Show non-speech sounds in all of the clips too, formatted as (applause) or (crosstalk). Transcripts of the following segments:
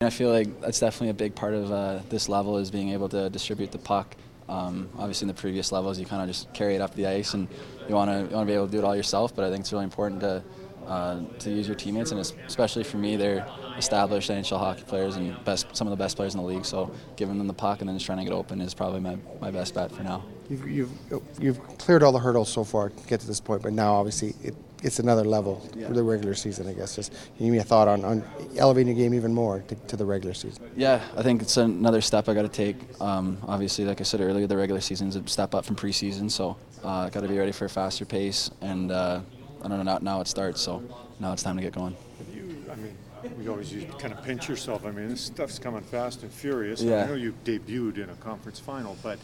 I feel like that's definitely a big part of uh, this level is being able to distribute the puck. Um, obviously, in the previous levels, you kind of just carry it up the ice, and you want to you want to be able to do it all yourself. But I think it's really important to uh, to use your teammates, and especially for me, they're established NHL hockey players and best some of the best players in the league. So giving them the puck and then just trying to get open is probably my, my best bet for now. You've, you've, you've cleared all the hurdles so far to get to this point, but now obviously it, it's another level yeah. for the regular season, I guess. Just give me a thought on, on elevating the game even more to, to, the regular season. Yeah, I think it's another step I got to take. Um, obviously, like I said earlier, the regular season is a step up from preseason, so I uh, got to be ready for a faster pace. And uh, I don't know, now, now it starts, so now it's time to get going. You, I mean, we always use, kind of pinch yourself. I mean, this stuff's coming fast and furious. Yeah. I know you debuted in a conference final, but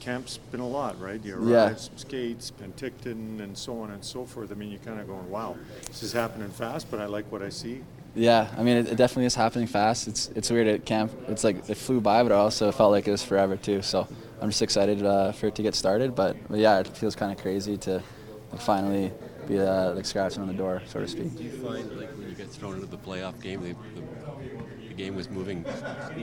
camp's been a lot, right? You arrived, yeah. some skates, Penticton, and so on and so forth. I mean, you're kind of going, wow, this is happening fast, but I like what I see. Yeah, I mean, it, it, definitely is happening fast. It's it's weird at camp. It's like it flew by, but it also felt like it was forever too. So I'm just excited uh, for it to get started. But, but yeah, it feels kind of crazy to like, finally be uh, like scratching on the door, so to speak. Do you find like when get thrown into the playoff game, the, the, game was moving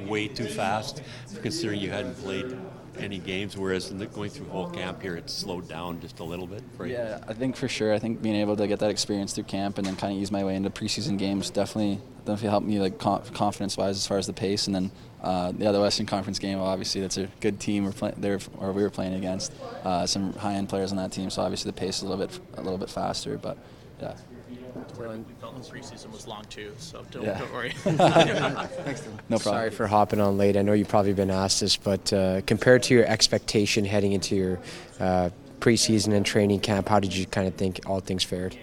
way too fast, considering you hadn't played any games, whereas going through whole camp here, it slowed down just a little bit. For you. yeah, I think for sure. I think being able to get that experience through camp and then kind of use my way into preseason games definitely definitely helped me like confidence wise as far as the pace. And then uh, the Western Conference game, obviously that's a good team we're playing there or we were playing against. Uh, some high end players on that team, so obviously the pace is a little bit a little bit faster. But yeah. Dylan. Felton's preseason was long too, so don't, yeah. don't worry. (laughs) (laughs) Thanks, no problem. Sorry for hopping on late. I know you've probably been asked this, but uh, compared to your expectation heading into your uh, preseason and training camp, how did you kind of think all things fared?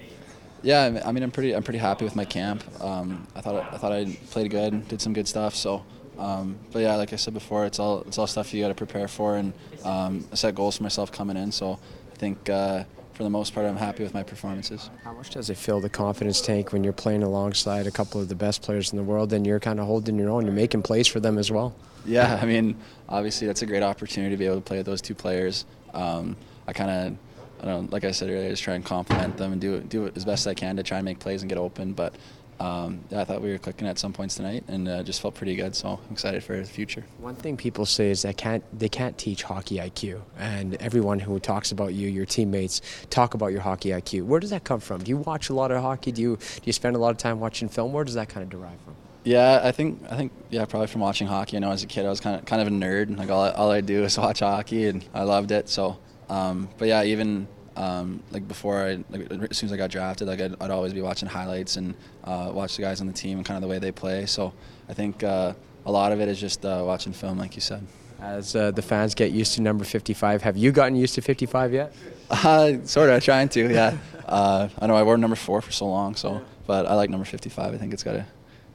Yeah, I mean, I'm pretty, I'm pretty happy with my camp. Um, I thought, I thought I played good, did some good stuff. So, um, but yeah, like I said before, it's all, it's all stuff you got to prepare for, and um, I set goals for myself coming in. So, I think. Uh, for the most part, I'm happy with my performances. How much does it fill the confidence tank when you're playing alongside a couple of the best players in the world and you're kind of holding your own? You're making plays for them as well. Yeah, I mean, obviously that's a great opportunity to be able to play with those two players. Um, I kind of, I don't, like I said earlier, just try and compliment them and do it, do it as best I can to try and make plays and get open. But um, yeah, I thought we were clicking at some points tonight, and uh, just felt pretty good. So I'm excited for the future. One thing people say is that can't they can't teach hockey IQ, and everyone who talks about you, your teammates, talk about your hockey IQ. Where does that come from? Do you watch a lot of hockey? Do you do you spend a lot of time watching film? Where does that kind of derive from? Yeah, I think I think yeah, probably from watching hockey. I know as a kid I was kind of kind of a nerd. and Like all all I do is (laughs) watch hockey, and I loved it. So, um, but yeah, even um, like before I, like, as soon as I got drafted, like I'd, I'd always be watching highlights and uh, watch the guys on the team and kind of the way they play. So I think uh, a lot of it is just uh, watching film, like you said. As uh, the fans get used to number 55, have you gotten used to 55 yet? (laughs) Uh, sort of, trying to. Yeah. (laughs) Uh, I know I wore number four for so long, so but I like number 55. I think it's got a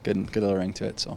good, good little ring to it. So.